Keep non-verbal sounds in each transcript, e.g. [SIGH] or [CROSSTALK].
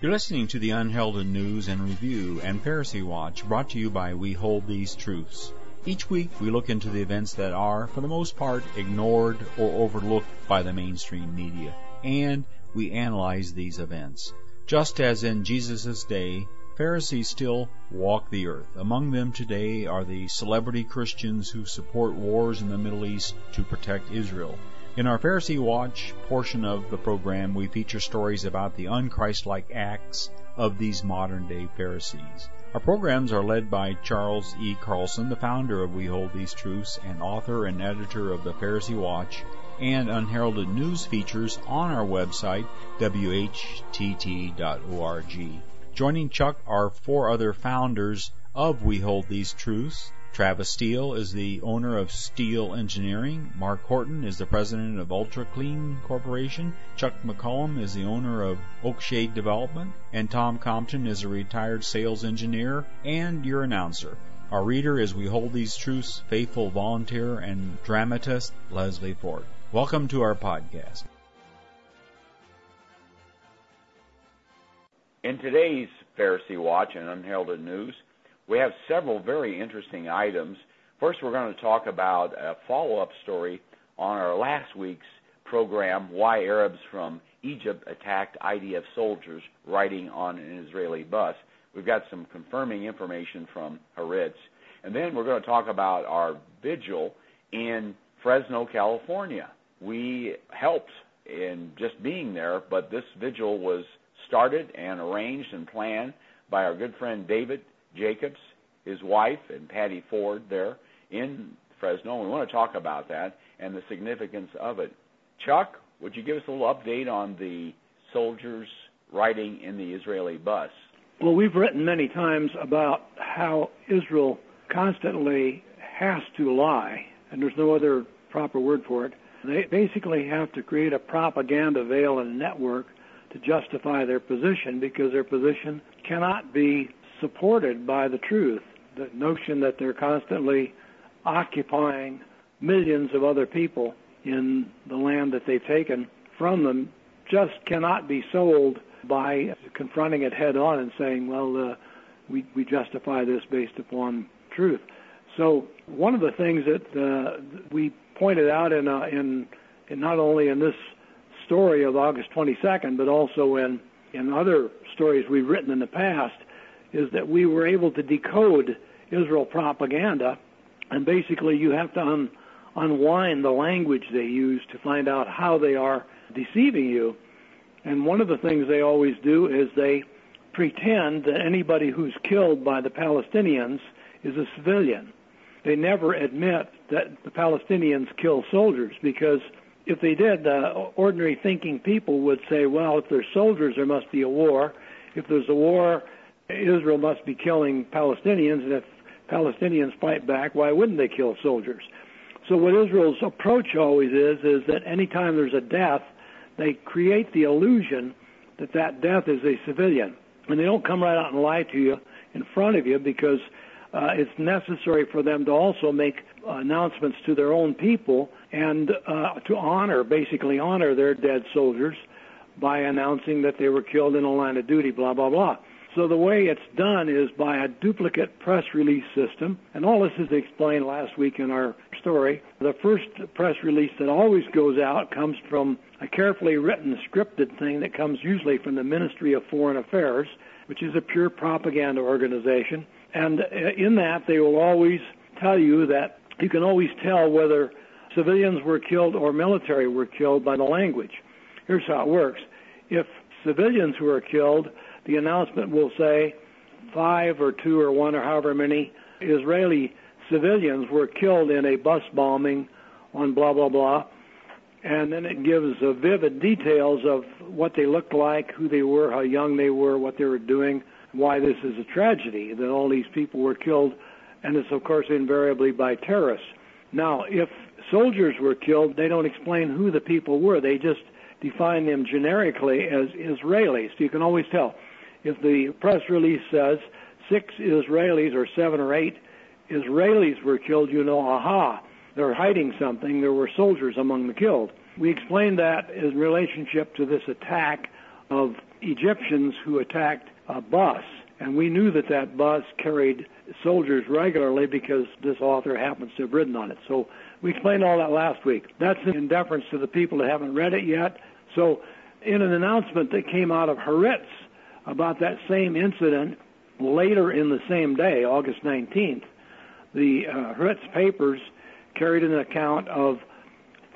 You're listening to the Unheralded News and Review and Pharisee Watch brought to you by We Hold These Truths. Each week we look into the events that are, for the most part, ignored or overlooked by the mainstream media, and we analyze these events. Just as in Jesus' day, Pharisees still walk the earth. Among them today are the celebrity Christians who support wars in the Middle East to protect Israel. In our Pharisee Watch portion of the program, we feature stories about the unchristlike acts of these modern day Pharisees. Our programs are led by Charles E. Carlson, the founder of We Hold These Truths and author and editor of the Pharisee Watch and unheralded news features on our website, whtt.org. Joining Chuck are four other founders of We Hold These Truths Travis Steele is the owner of Steele Engineering. Mark Horton is the president of Ultra Clean Corporation. Chuck McCollum is the owner of Oakshade Development. And Tom Compton is a retired sales engineer and your announcer. Our reader is We Hold These Truths faithful volunteer and dramatist Leslie Ford. Welcome to our podcast. In today's Pharisee Watch and Unheralded News, we have several very interesting items. First, we're going to talk about a follow up story on our last week's program Why Arabs from Egypt Attacked IDF Soldiers Riding on an Israeli Bus. We've got some confirming information from Haaretz. And then we're going to talk about our vigil in Fresno, California. We helped in just being there, but this vigil was started and arranged and planned by our good friend David Jacobs, his wife, and Patty Ford there in Fresno. We want to talk about that and the significance of it. Chuck, would you give us a little update on the soldiers riding in the Israeli bus? Well, we've written many times about how Israel constantly has to lie, and there's no other proper word for it. They basically have to create a propaganda veil and network to justify their position because their position cannot be supported by the truth. The notion that they're constantly occupying millions of other people in the land that they've taken from them just cannot be sold by confronting it head on and saying, well, uh, we, we justify this based upon truth. So one of the things that uh, we pointed out in, uh, in, in not only in this story of August 22nd, but also in, in other stories we've written in the past, is that we were able to decode Israel propaganda, and basically you have to un- unwind the language they use to find out how they are deceiving you. And one of the things they always do is they pretend that anybody who's killed by the Palestinians is a civilian. They never admit that the Palestinians kill soldiers because if they did, uh, ordinary thinking people would say, well, if there's soldiers, there must be a war. If there's a war, Israel must be killing Palestinians, and if Palestinians fight back, why wouldn't they kill soldiers? So what Israel's approach always is is that anytime there's a death, they create the illusion that that death is a civilian, and they don't come right out and lie to you in front of you because uh, it's necessary for them to also make announcements to their own people and uh, to honor, basically honor their dead soldiers by announcing that they were killed in a line of duty, blah blah blah. So the way it's done is by a duplicate press release system, and all this is explained last week in our story. The first press release that always goes out comes from a carefully written, scripted thing that comes usually from the Ministry of Foreign Affairs, which is a pure propaganda organization. And uh, in that, they will always tell you that you can always tell whether civilians were killed or military were killed by the language. Here's how it works. If civilians were killed, the announcement will say five or two or one or however many Israeli civilians were killed in a bus bombing on blah, blah, blah. And then it gives vivid details of what they looked like, who they were, how young they were, what they were doing, why this is a tragedy, that all these people were killed, and it's, of course, invariably by terrorists. Now, if soldiers were killed, they don't explain who the people were. They just define them generically as Israelis. You can always tell if the press release says six Israelis or seven or eight Israelis were killed, you know, aha, they're hiding something. There were soldiers among the killed. We explained that in relationship to this attack of Egyptians who attacked a bus, and we knew that that bus carried soldiers regularly because this author happens to have written on it. So we explained all that last week. That's in deference to the people that haven't read it yet. So in an announcement that came out of Haaretz about that same incident later in the same day, August 19th, the uh, Haaretz papers carried an account of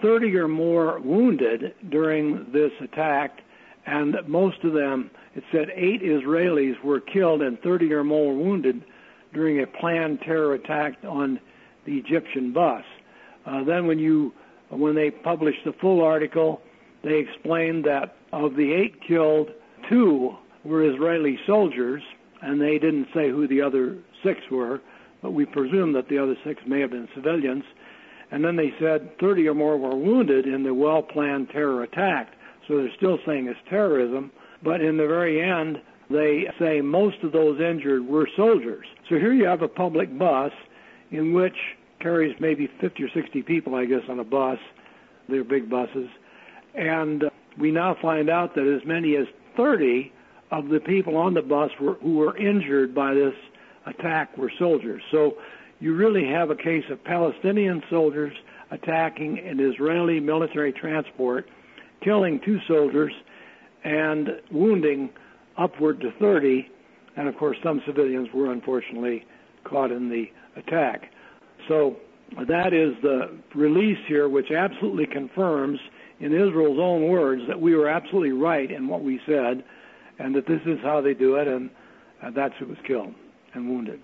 30 or more wounded during this attack, and most of them, it said eight Israelis were killed and 30 or more wounded during a planned terror attack on the Egyptian bus. Uh, then, when you when they published the full article, they explained that of the eight killed, two were Israeli soldiers, and they didn't say who the other six were, but we presume that the other six may have been civilians. And then they said 30 or more were wounded in the well planned terror attack. So they're still saying it's terrorism. But in the very end, they say most of those injured were soldiers. So here you have a public bus in which carries maybe 50 or 60 people, I guess, on a bus. They're big buses. And we now find out that as many as 30 of the people on the bus were, who were injured by this attack were soldiers. So you really have a case of Palestinian soldiers attacking an Israeli military transport, killing two soldiers and wounding upward to 30. And of course, some civilians were unfortunately caught in the attack. So that is the release here, which absolutely confirms, in Israel's own words, that we were absolutely right in what we said, and that this is how they do it, and uh, that's who was killed and wounded.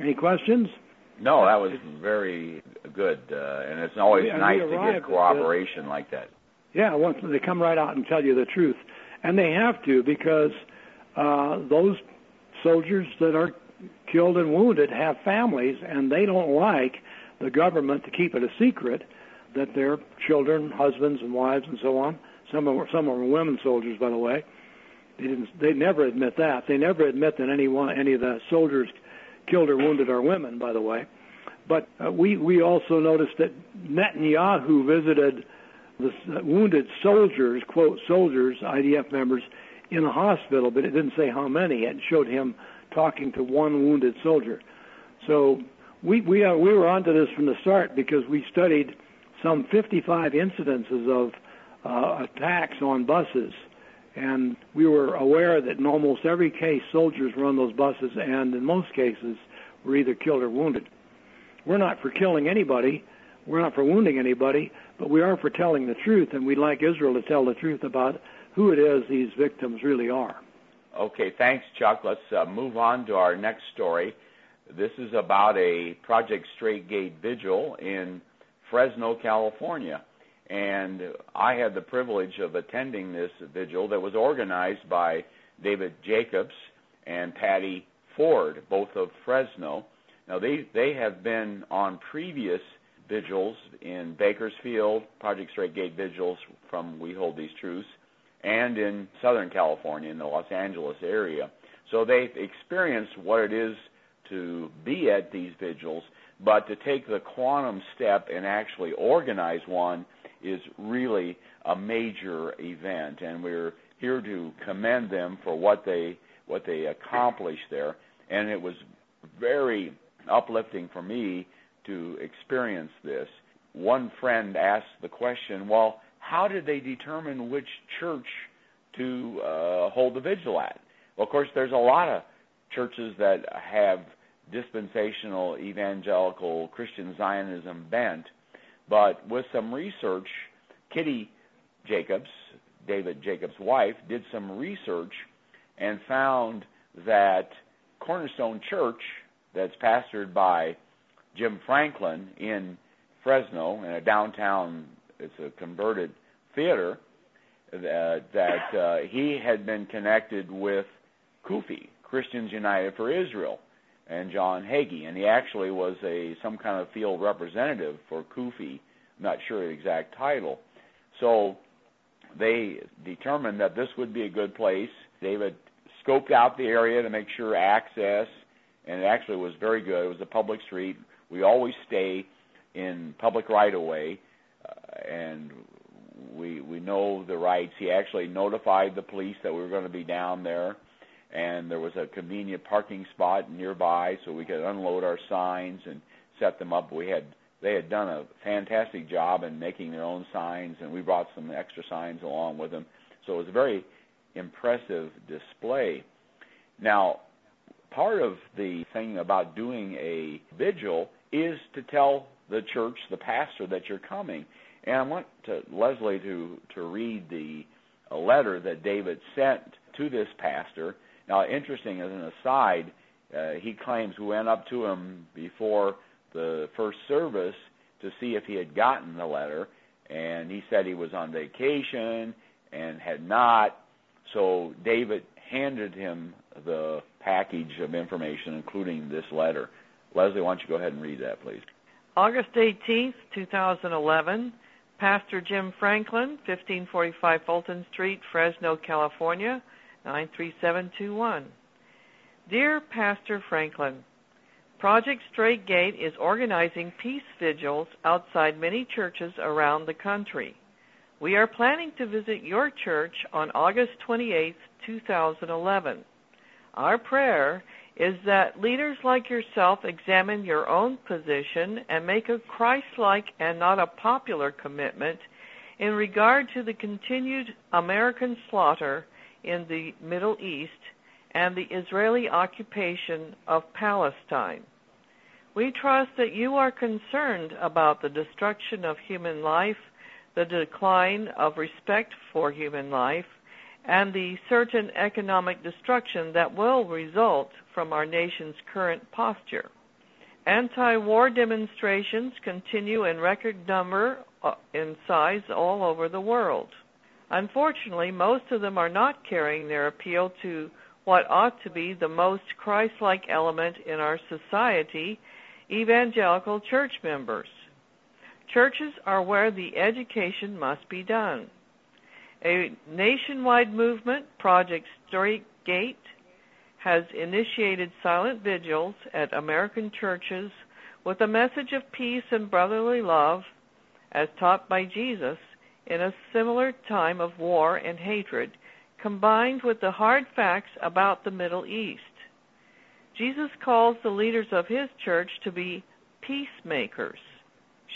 Any questions? No, that was very good, uh, and it's always we, nice to get cooperation the, like that. Yeah, once they come right out and tell you the truth, and they have to because uh, those soldiers that are killed and wounded have families, and they don't like the government to keep it a secret that their children, husbands, and wives, and so on. Some are some of them are women soldiers, by the way. They didn't. They never admit that. They never admit that any one, any of the soldiers killed or wounded our women, by the way. But uh, we we also noticed that Netanyahu visited the wounded soldiers, quote soldiers, IDF members, in a hospital, but it didn't say how many. It showed him talking to one wounded soldier. So we we uh, we were onto this from the start because we studied some 55 incidences of uh, attacks on buses, and we were aware that in almost every case soldiers were on those buses, and in most cases were either killed or wounded. We're not for killing anybody, we're not for wounding anybody, but we are for telling the truth, and we'd like Israel to tell the truth about who it is these victims really are. Okay, thanks, Chuck. Let's uh, move on to our next story. This is about a Project Straight Gate vigil in Fresno, California. And I had the privilege of attending this vigil that was organized by David Jacobs and Patty Ford, both of Fresno. Now, they, they have been on previous vigils in Bakersfield, Project Straight Gate vigils from We Hold These Truths, and in Southern California, in the Los Angeles area. So they've experienced what it is to be at these vigils, but to take the quantum step and actually organize one is really a major event, and we're here to commend them for what they what they accomplished there. And it was very uplifting for me to experience this. One friend asked the question, "Well, how did they determine which church to uh, hold the vigil at? Well, of course, there's a lot of churches that have dispensational evangelical Christian Zionism bent, but with some research, Kitty Jacobs, David Jacobs' wife, did some research and found that Cornerstone Church, that's pastored by Jim Franklin in Fresno, in a downtown it's a converted theater that, that uh, he had been connected with CUFI, Christians United for Israel, and John Hagee, and he actually was a some kind of field representative for CUFI. I'm not sure the exact title. So they determined that this would be a good place. David scoped out the area to make sure access, and it actually was very good. It was a public street. We always stay in public right of way, uh, and we we know the rights. He actually notified the police that we were going to be down there, and there was a convenient parking spot nearby, so we could unload our signs and set them up. We had they had done a fantastic job in making their own signs, and we brought some extra signs along with them. So it was a very impressive display. Now, part of the thing about doing a vigil is to tell the church, the pastor, that you're coming. And I want to, Leslie to to read the letter that David sent to this pastor. Now, interesting as an aside, uh, he claims we went up to him before the first service to see if he had gotten the letter, and he said he was on vacation and had not. So David handed him the package of information, including this letter. Leslie, why don't you go ahead and read that, please? August 18th, 2011. Pastor Jim Franklin, 1545 Fulton Street, Fresno, California, 93721. Dear Pastor Franklin, Project Straight Gate is organizing peace vigils outside many churches around the country. We are planning to visit your church on August 28, 2011. Our prayer is that leaders like yourself examine your own position and make a Christ-like and not a popular commitment in regard to the continued American slaughter in the Middle East and the Israeli occupation of Palestine. We trust that you are concerned about the destruction of human life the decline of respect for human life, and the certain economic destruction that will result from our nation's current posture. Anti war demonstrations continue in record number uh, in size all over the world. Unfortunately, most of them are not carrying their appeal to what ought to be the most Christ like element in our society evangelical church members. Churches are where the education must be done. A nationwide movement, Project Straight Gate, has initiated silent vigils at American churches with a message of peace and brotherly love, as taught by Jesus, in a similar time of war and hatred, combined with the hard facts about the Middle East. Jesus calls the leaders of his church to be peacemakers.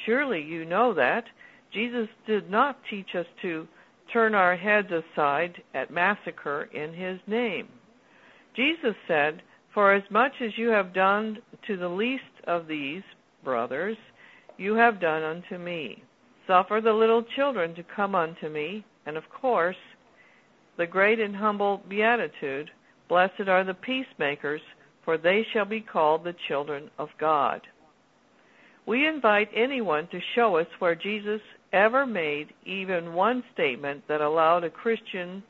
Surely you know that. Jesus did not teach us to turn our heads aside at massacre in his name. Jesus said, For as much as you have done to the least of these brothers, you have done unto me. Suffer the little children to come unto me, and of course, the great and humble beatitude, Blessed are the peacemakers, for they shall be called the children of God. We invite anyone to show us where Jesus ever made even one statement that allowed a Christian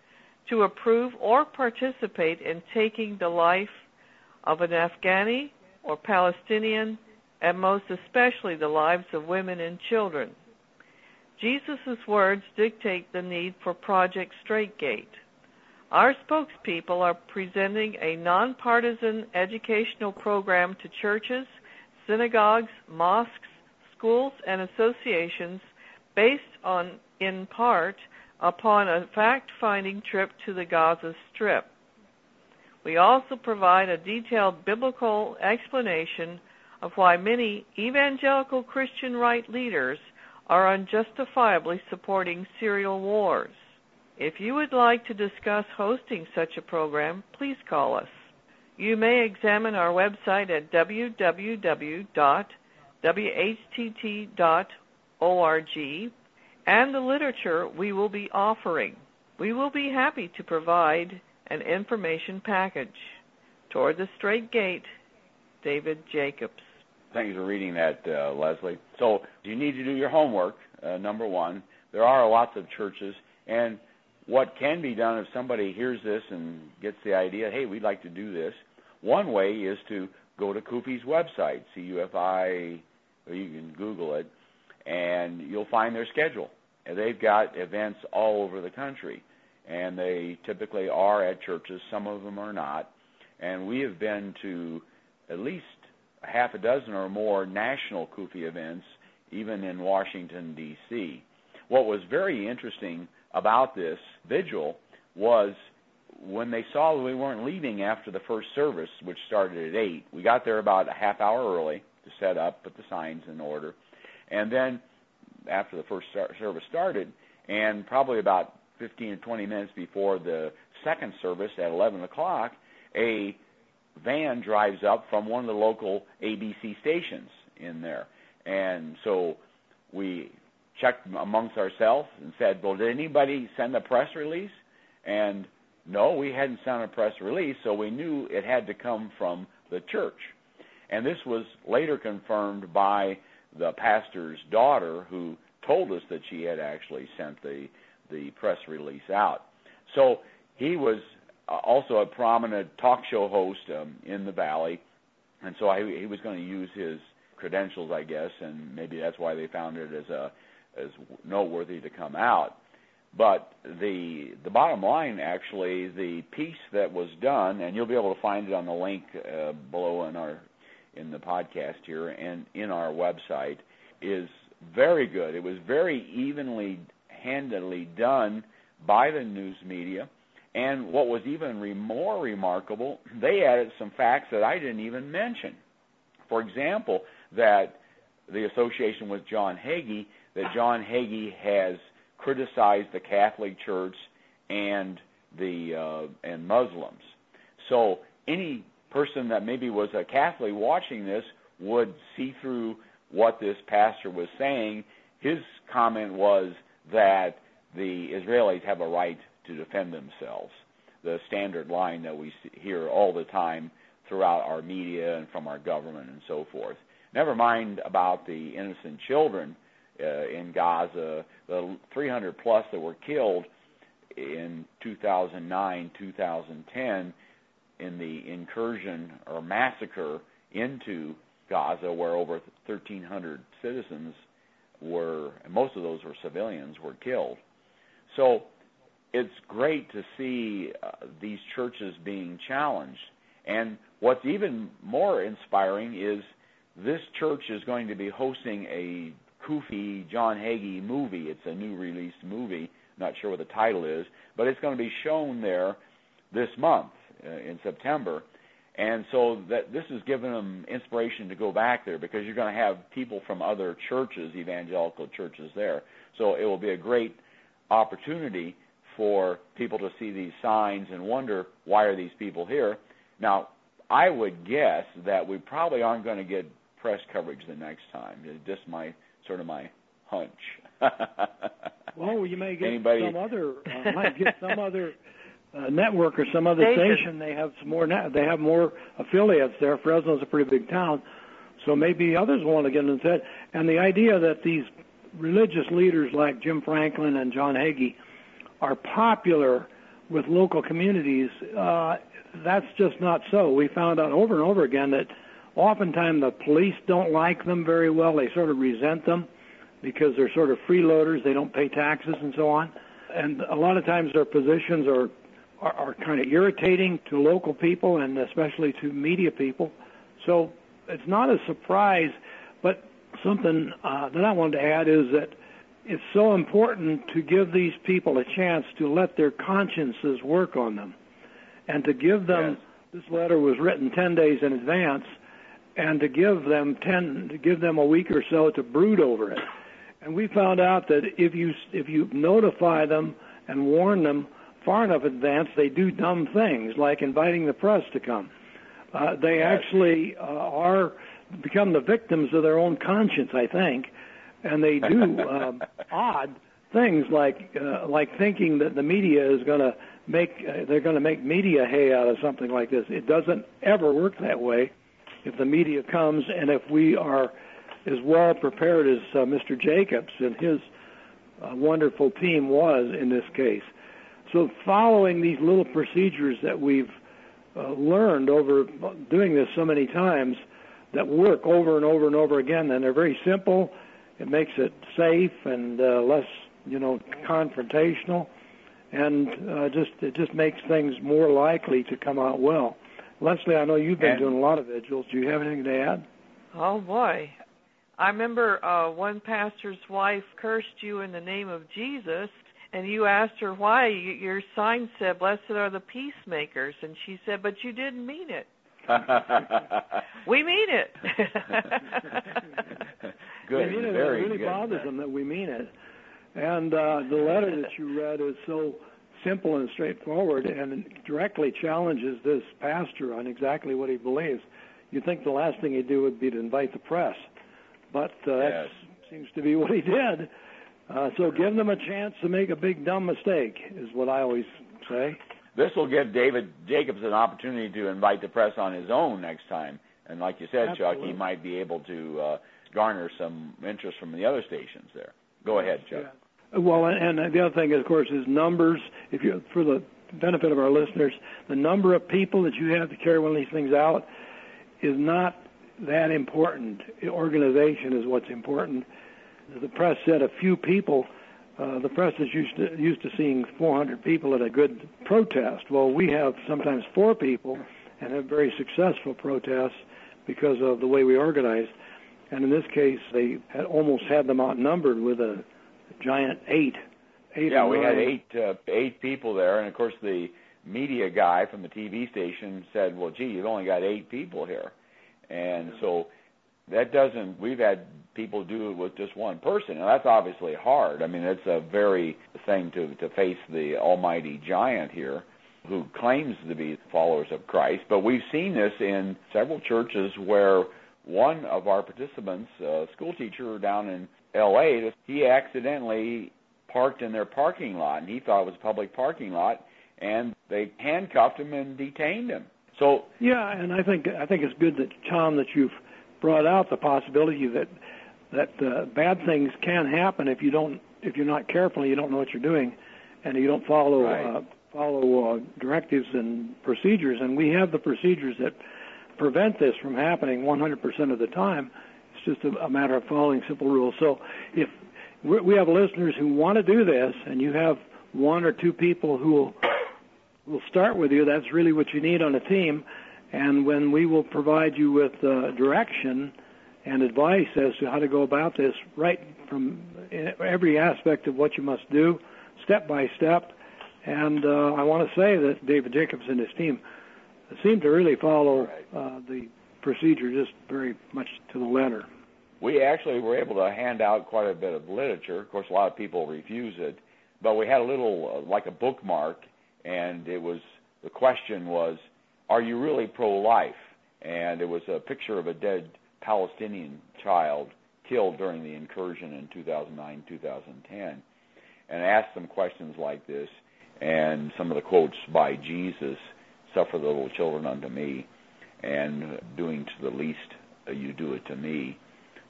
to approve or participate in taking the life of an Afghani or Palestinian, and most especially the lives of women and children. Jesus' words dictate the need for Project Straightgate. Our spokespeople are presenting a nonpartisan educational program to churches synagogues, mosques, schools, and associations based on, in part, upon a fact-finding trip to the Gaza Strip. We also provide a detailed biblical explanation of why many evangelical Christian right leaders are unjustifiably supporting serial wars. If you would like to discuss hosting such a program, please call us. You may examine our website at www.whtt.org and the literature we will be offering. We will be happy to provide an information package. Toward the Straight Gate, David Jacobs. Thank you for reading that, uh, Leslie. So you need to do your homework, uh, number one. There are lots of churches, and what can be done if somebody hears this and gets the idea, hey, we'd like to do this. One way is to go to CUFI's website, C-U-F-I, or you can Google it, and you'll find their schedule. And they've got events all over the country, and they typically are at churches. Some of them are not. And we have been to at least half a dozen or more national CUFI events, even in Washington, D.C. what was very interesting about this vigil was when they saw that we weren't leaving after the first service, which started at 8, we got there about a half hour early to set up, put the signs in order. And then after the first service started, and probably about 15 or 20 minutes before the second service at 11 o'clock, a van drives up from one of the local ABC stations in there. And so we checked amongst ourselves and said, well, did anybody send a press release? And no, we hadn't sent a press release, so we knew it had to come from the church. And this was later confirmed by the pastor's daughter who told us that she had actually sent the the press release out. So he was also a prominent talk show host um, in the valley, and so I, he was going to use his credentials, I guess, and maybe that's why they found it as a as noteworthy to come out. But the the bottom line, actually, the piece that was done, and you'll be able to find it on the link uh, below in our in the podcast here and in our website, is very good. It was very evenly, handedly done by the news media. And what was even re- more remarkable, they added some facts that I didn't even mention. For example, that the association with John Hagee, that John Hagee has criticized the Catholic Church and the uh, and Muslims. So any person that maybe was a Catholic watching this would see through what this pastor was saying. His comment was that the Israelis have a right to defend themselves. The standard line that we hear all the time throughout our media and from our government and so forth. Never mind about the innocent children uh, in Gaza, the 300 plus that were killed in 2009, 2010 in the incursion or massacre into Gaza, where over 1,300 citizens were, most of those were civilians, were killed. So it's great to see uh, these churches being challenged. And what's even more inspiring is this church is going to be hosting a CUFI John Hagee movie. It's a new released movie. Not sure what the title is, but it's going to be shown there this month uh, in September. And so that this has given them inspiration to go back there because you're going to have people from other churches, evangelical churches there. So it will be a great opportunity for people to see these signs and wonder why are these people here. Now, I would guess that we probably aren't going to get press coverage the next time. It's just my sort of my hunch. [LAUGHS] well, you may get Anybody? some other uh, might get some other uh, network or some other station. station. They have some more. Net, they have more affiliates there. Fresno's a pretty big town, so maybe others want to get instead. And the idea that these religious leaders like Jim Franklin and John Hagee are popular with local communities, uh, that's just not so. We found out over and over again that oftentimes the police don't like them very well. They sort of resent them because they're sort of freeloaders. They don't pay taxes and so on. And a lot of times their positions are, are, are kind of irritating to local people and especially to media people. So it's not a surprise, but something uh, that I wanted to add is that it's so important to give these people a chance to let their consciences work on them and to give them Yes. this letter was written 10 days in advance and to give them 10 to give them a week or so to brood over it and we found out that if you if you notify them and warn them far enough in advance they do dumb things like inviting the press to come uh, they Yes. actually uh, are become the victims of their own conscience i think and they do um, [LAUGHS] odd things like uh, like thinking that the media is going to make uh, they're going to make media hay out of something like this. It doesn't ever work that way. If the media comes and if we are as well prepared as uh, Mr. Jacobs and his uh, wonderful team was in this case. So following these little procedures that we've uh, learned over doing this so many times that work over and over and over again, and they're very simple. It makes it safe and uh, less, you know, confrontational, and uh, just it just makes things more likely to come out well. Leslie, I know you've been And- doing a lot of vigils. Do you have anything to add? Oh boy. I remember uh, one pastor's wife cursed you in the name of Jesus, and you asked her why. Your sign said, "Blessed are the peacemakers," and she said, "But you didn't mean it." [LAUGHS] we mean it. [LAUGHS] good. We mean it. Very it really good. bothers them that we mean it. And uh, the letter that you read is so simple and straightforward and directly challenges this pastor on exactly what he believes. You'd think the last thing he'd do would be to invite the press, but uh, Yes. that seems to be what he did. Uh, so give them a chance to make a big dumb mistake, is what I always say. This will give David Jacobs an opportunity to invite the press on his own next time. And like you said, Chuck, he might be able to uh, garner some interest from the other stations there. Go ahead, Chuck. Yeah. Well, and and the other thing, of course, is numbers. If you, for the benefit of our listeners, the number of people that you have to carry one of these things out is not that important. Organization is what's important. The press said a few people. Uh, the press is used to used to seeing 400 people at a good protest. Well, we have sometimes four people and have very successful protests because of the way we organize. And in this case, they had almost had them outnumbered with a giant eight. eight Yeah, we had eight uh, eight people there, and of course the media guy from the TV station said, "Well, gee, you've only got eight people here," and so that doesn't. We've had people do it with just one person, and that's obviously hard. I mean, it's a very thing to to face the almighty giant here, who claims to be followers of Christ. But we've seen this in several churches where one of our participants, a school teacher down in L.A., he accidentally parked in their parking lot, and he thought it was a public parking lot, and they handcuffed him and detained him. So Yeah, and I think I think it's good that Tom that you've brought out the possibility that that uh, bad things can happen if you don't if you're not careful and you don't know what you're doing, and you don't follow Right. uh, follow uh, directives and procedures. And we have the procedures that prevent this from happening 100% of the time. It's just a, a matter of following simple rules. So if we we have listeners who want to do this, and you have one or two people who will will start with you. That's really what you need on a team. And when we will provide you with uh, direction and advice as to how to go about this, right from every aspect of what you must do, step by step. And uh, I want to say that David Jacobs and his team seem to really follow uh, the procedure just very much to the letter. we actually were able to hand out quite a bit of literature. Of course, a lot of people refuse it, but we had a little uh, like a bookmark, and it was the question was, "Are you really pro-life?" And it was a picture of a dead Palestinian child killed during the incursion in 2009, 2010, and asked them questions like this, and some of the quotes by Jesus, "Suffer the little children unto me," and doing to the least uh, you do it to me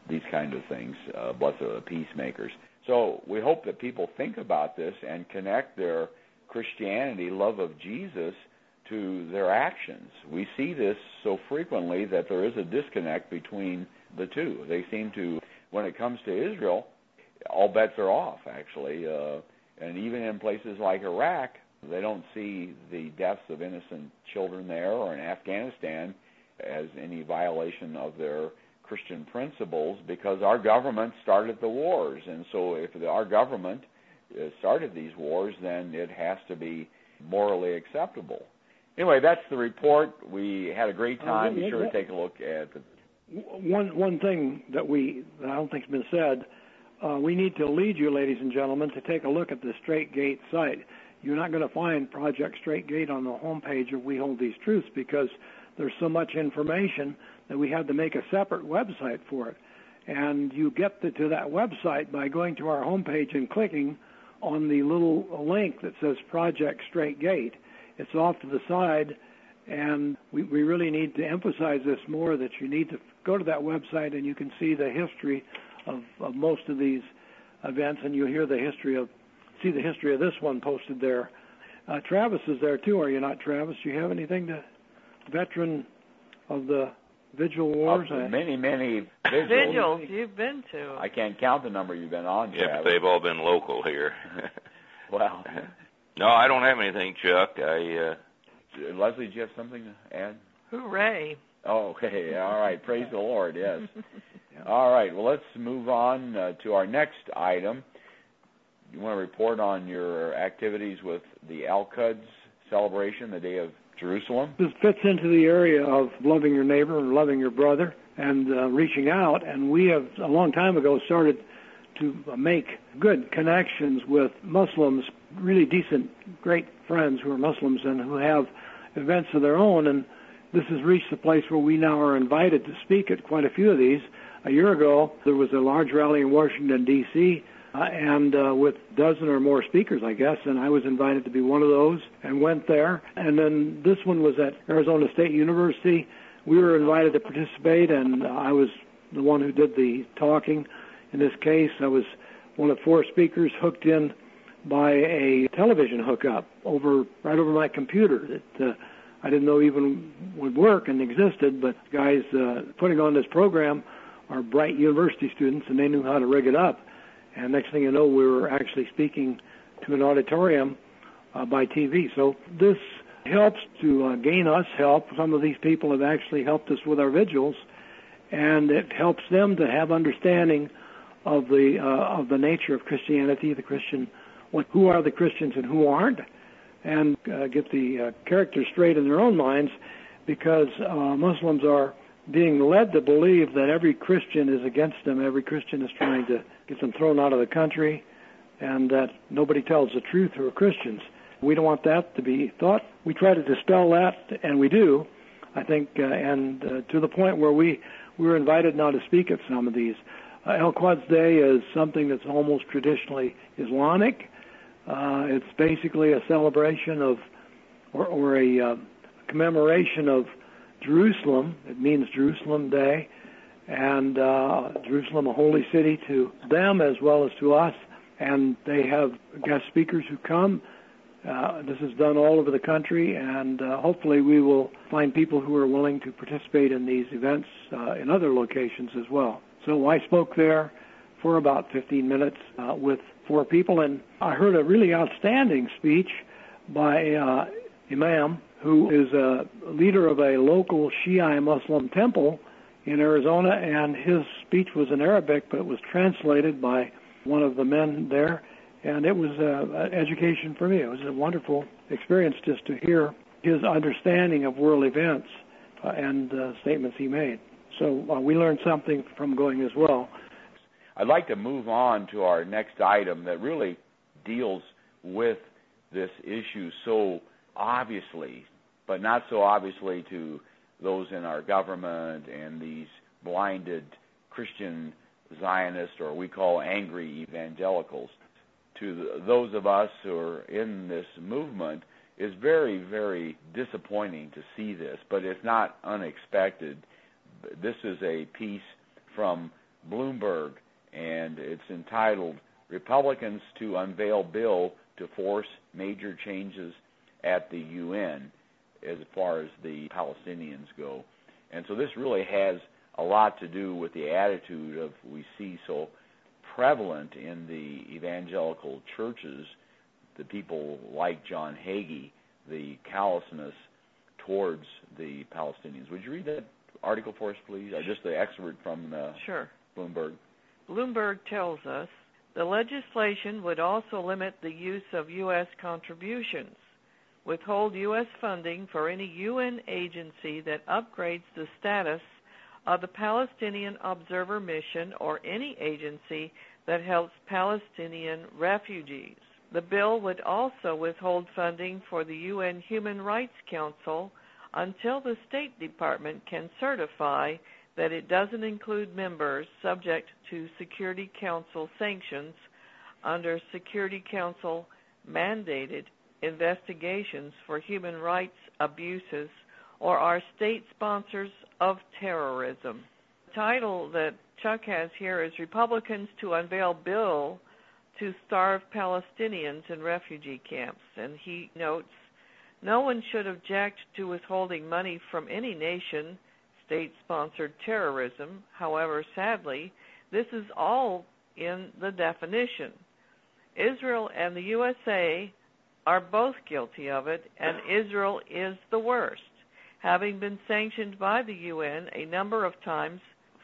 these kind of things. Uh, blessed are the peacemakers. So we hope that people think about this and connect their Christianity, love of Jesus, to their actions. We see this so frequently that there is a disconnect between the two. They seem to, when it comes to Israel, all bets are off, actually. Uh, and even in places like Iraq, they don't see the deaths of innocent children there or in Afghanistan as any violation of their Christian principles because our government started the wars. And so if our government uh, started these wars, then it has to be morally acceptable. Anyway, that's the report. We had a great Uh, time. Be sure to take a look at the. One one thing that we that I don't think's been said, uh, we need to lead you, ladies and gentlemen, to take a look at the Straight Gate site. You're not going to find Project Straight Gate on the homepage of We Hold These Truths because there's so much information that we had to make a separate website for it. And you get to, to that website by going to our homepage and clicking on the little link that says Project Straight Gate. It's off to the side, and we, we really need to emphasize this more that you need to go to that website and you can see the history of, of most of these events, and you'll hear the history of see the history of this one posted there. Uh, Travis is there too, are you not, Travis? Do you have anything to veteran of the Vigil Wars? of many, many [LAUGHS] vigils. Vigils you've been to. I can't count the number you've been on, Yeah, but they've all been local here. Well, [LAUGHS] no, I don't have anything, Chuck. I uh Leslie, do you have something to add? Hooray. Oh, okay. All right. [LAUGHS] Praise the Lord. Yes. All right. Well, let's move on uh, to our next item. You want to report on your activities with the Al-Quds celebration, the Day of Jerusalem? This fits into the area of loving your neighbor and loving your brother and uh, reaching out. And we have, a long time ago, started to make good connections with Muslims, really decent, great friends who are Muslims and who have events of their own. And this has reached the place where we now are invited to speak at quite a few of these. A year ago, there was a large rally in Washington, D.C., uh, and uh, with a dozen or more speakers, I guess, and I was invited to be one of those and went there. And then this one was at Arizona State University. We were invited to participate, and I was the one who did the talking. In this case, I was one of four speakers hooked in by a television hookup over right over my computer that uh, I didn't know even would work and existed. But guys uh, putting on this program are bright university students, and they knew how to rig it up. And next thing you know, we were actually speaking to an auditorium uh, by TV. So this helps to uh, gain us help. Some of these people have actually helped us with our vigils, and it helps them to have understanding of the uh, of the nature of Christianity, the Christian, what, who are the Christians and who aren't, and uh, get the uh, characters straight in their own minds, because uh, Muslims are being led to believe that every Christian is against them, every Christian is trying to get them thrown out of the country, and that nobody tells the truth who are Christians. We don't want that to be thought. We try to dispel that, and we do, I think, uh, and uh, to the point where we we're invited now to speak at some of these. Uh, Al-Quds Day is something that's almost traditionally Islamic. Uh, it's basically a celebration of, or, or a uh, commemoration of Jerusalem. It means Jerusalem Day, and uh, Jerusalem, a holy city to them as well as to us. And they have guest speakers who come. Uh, this is done all over the country, and uh, hopefully we will find people who are willing to participate in these events uh, in other locations as well. So I spoke there for about 15 minutes uh, with four people, and I heard a really outstanding speech by uh, Imam, who is a leader of a local Shia Muslim temple in Arizona, and his speech was in Arabic, but it was translated by one of the men there, and it was uh, education for me. It was a wonderful experience just to hear his understanding of world events uh, and uh, statements he made. So uh, we learned something from going as well. I'd like to move on to our next item that really deals with this issue so obviously, but not so obviously to those in our government and these blinded Christian Zionists, or we call angry evangelicals. To those of us who are in this movement, is very, very disappointing to see this, but it's not unexpected this is a piece from Bloomberg, and it's entitled Republicans to Unveil Bill to Force Major Changes at the UN as far as the Palestinians go. And so this really has a lot to do with the attitude of we see so prevalent in the evangelical churches, the people like John Hagee, the callousness towards the Palestinians. Would you read that article for us, please? Uh, just the excerpt from uh, sure. Bloomberg. Bloomberg tells us the legislation would also limit the use of U.S. contributions, withhold U.S. funding for any UN agency that upgrades the status of the Palestinian Observer Mission or any agency that helps Palestinian refugees. The bill would also withhold funding for the UN Human Rights Council until the State Department can certify that it doesn't include members subject to Security Council sanctions under Security Council mandated investigations for human rights abuses or are state sponsors of terrorism. The title that Chuck has here is Republicans to Unveil Bill to Starve Palestinians in Refugee Camps. And he notes no one should object to withholding money from any nation state sponsored terrorism. However, sadly, this is all in the definition. Israel and the USA are both guilty of it, and Israel is the worst, having been sanctioned by the UN a number of times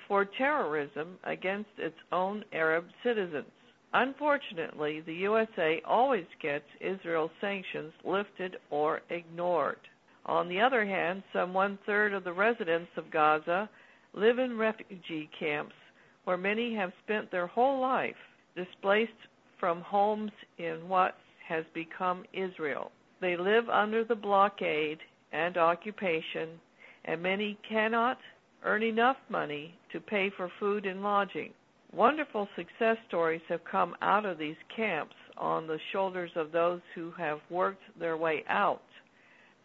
for terrorism against its own Arab citizens. Unfortunately, the USA always gets Israel's sanctions lifted or ignored. On the other hand, some one third of the residents of Gaza live in refugee camps where many have spent their whole life displaced from homes in what has become Israel. They live under the blockade and occupation, and many cannot earn enough money to pay for food and lodging. Wonderful success stories have come out of these camps on the shoulders of those who have worked their way out.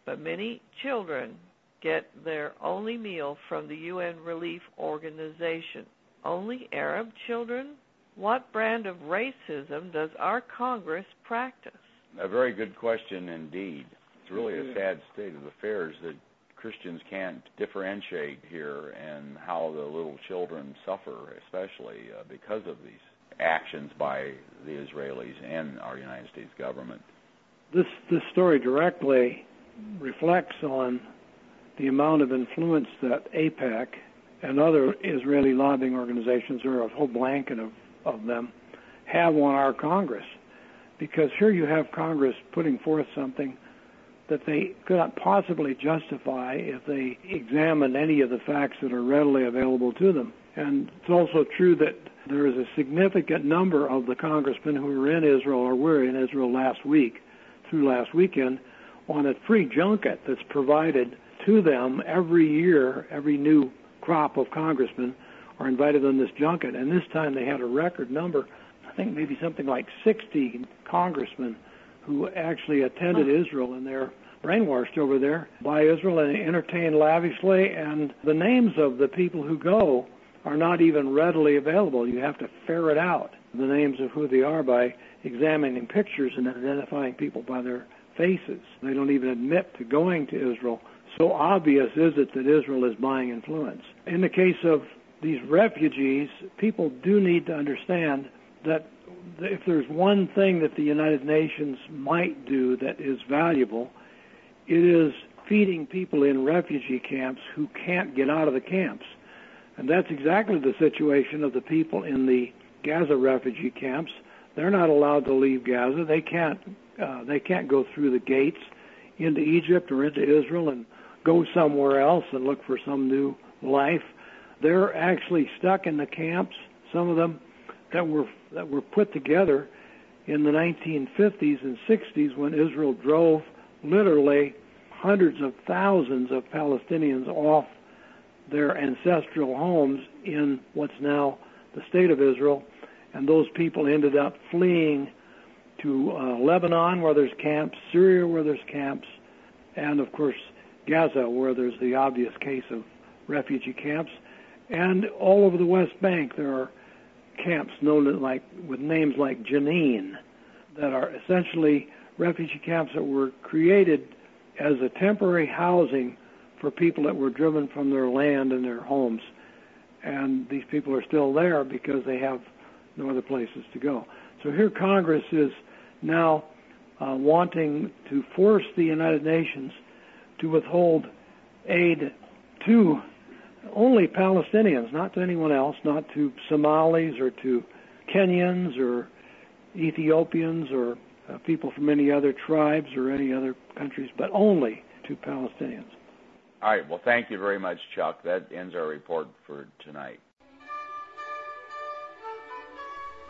But many children get their only meal from the UN Relief Organization. Only Arab children? What brand of racism does our Congress practice? A very good question indeed. It's really a sad state of affairs that Christians can't differentiate here and how the little children suffer, especially uh, because of these actions by the Israelis and our United States government. This this story directly reflects on the amount of influence that AIPAC and other Israeli lobbying organizations, or a whole blanket of, of them, have on our Congress. Because here you have Congress putting forth something that they could not possibly justify if they examined any of the facts that are readily available to them. And it's also true that there is a significant number of the congressmen who were in Israel or were in Israel last week, through last weekend, on a free junket that's provided to them every year. Every new crop of congressmen are invited on this junket, and this time they had a record number. I think maybe something like 60 congressmen who actually attended Israel and they're brainwashed over there by Israel and entertained lavishly. And the names of the people who go are not even readily available. You have to ferret out the names of who they are by examining pictures and identifying people by their faces. They don't even admit to going to Israel. So obvious is it that Israel is buying influence. In the case of these refugees, people do need to understand that if there's one thing that the United Nations might do that is valuable, it is feeding people in refugee camps who can't get out of the camps. And that's exactly the situation of the people in the Gaza refugee camps. They're not allowed to leave Gaza. They can't uh, they can't go through the gates into Egypt or into Israel and go somewhere else and look for some new life. They're actually stuck in the camps. Some of them that were that were put together in the 1950s and 60s when Israel drove literally hundreds of thousands of Palestinians off their ancestral homes in what's now the state of Israel, and those people ended up fleeing to uh, Lebanon, where there's camps, Syria, where there's camps, and of course Gaza, where there's the obvious case of refugee camps, and all over the West Bank there are camps known like with names like Jenin that are essentially refugee camps that were created as a temporary housing for people that were driven from their land and their homes. And these people are still there because they have no other places to go. So here Congress is now uh, wanting to force the United Nations to withhold aid to only Palestinians, not to anyone else, not to Somalis or to Kenyans or Ethiopians or uh, people from any other tribes or any other countries, but only to Palestinians. All right. Well, thank you very much, Chuck. That ends our report for tonight.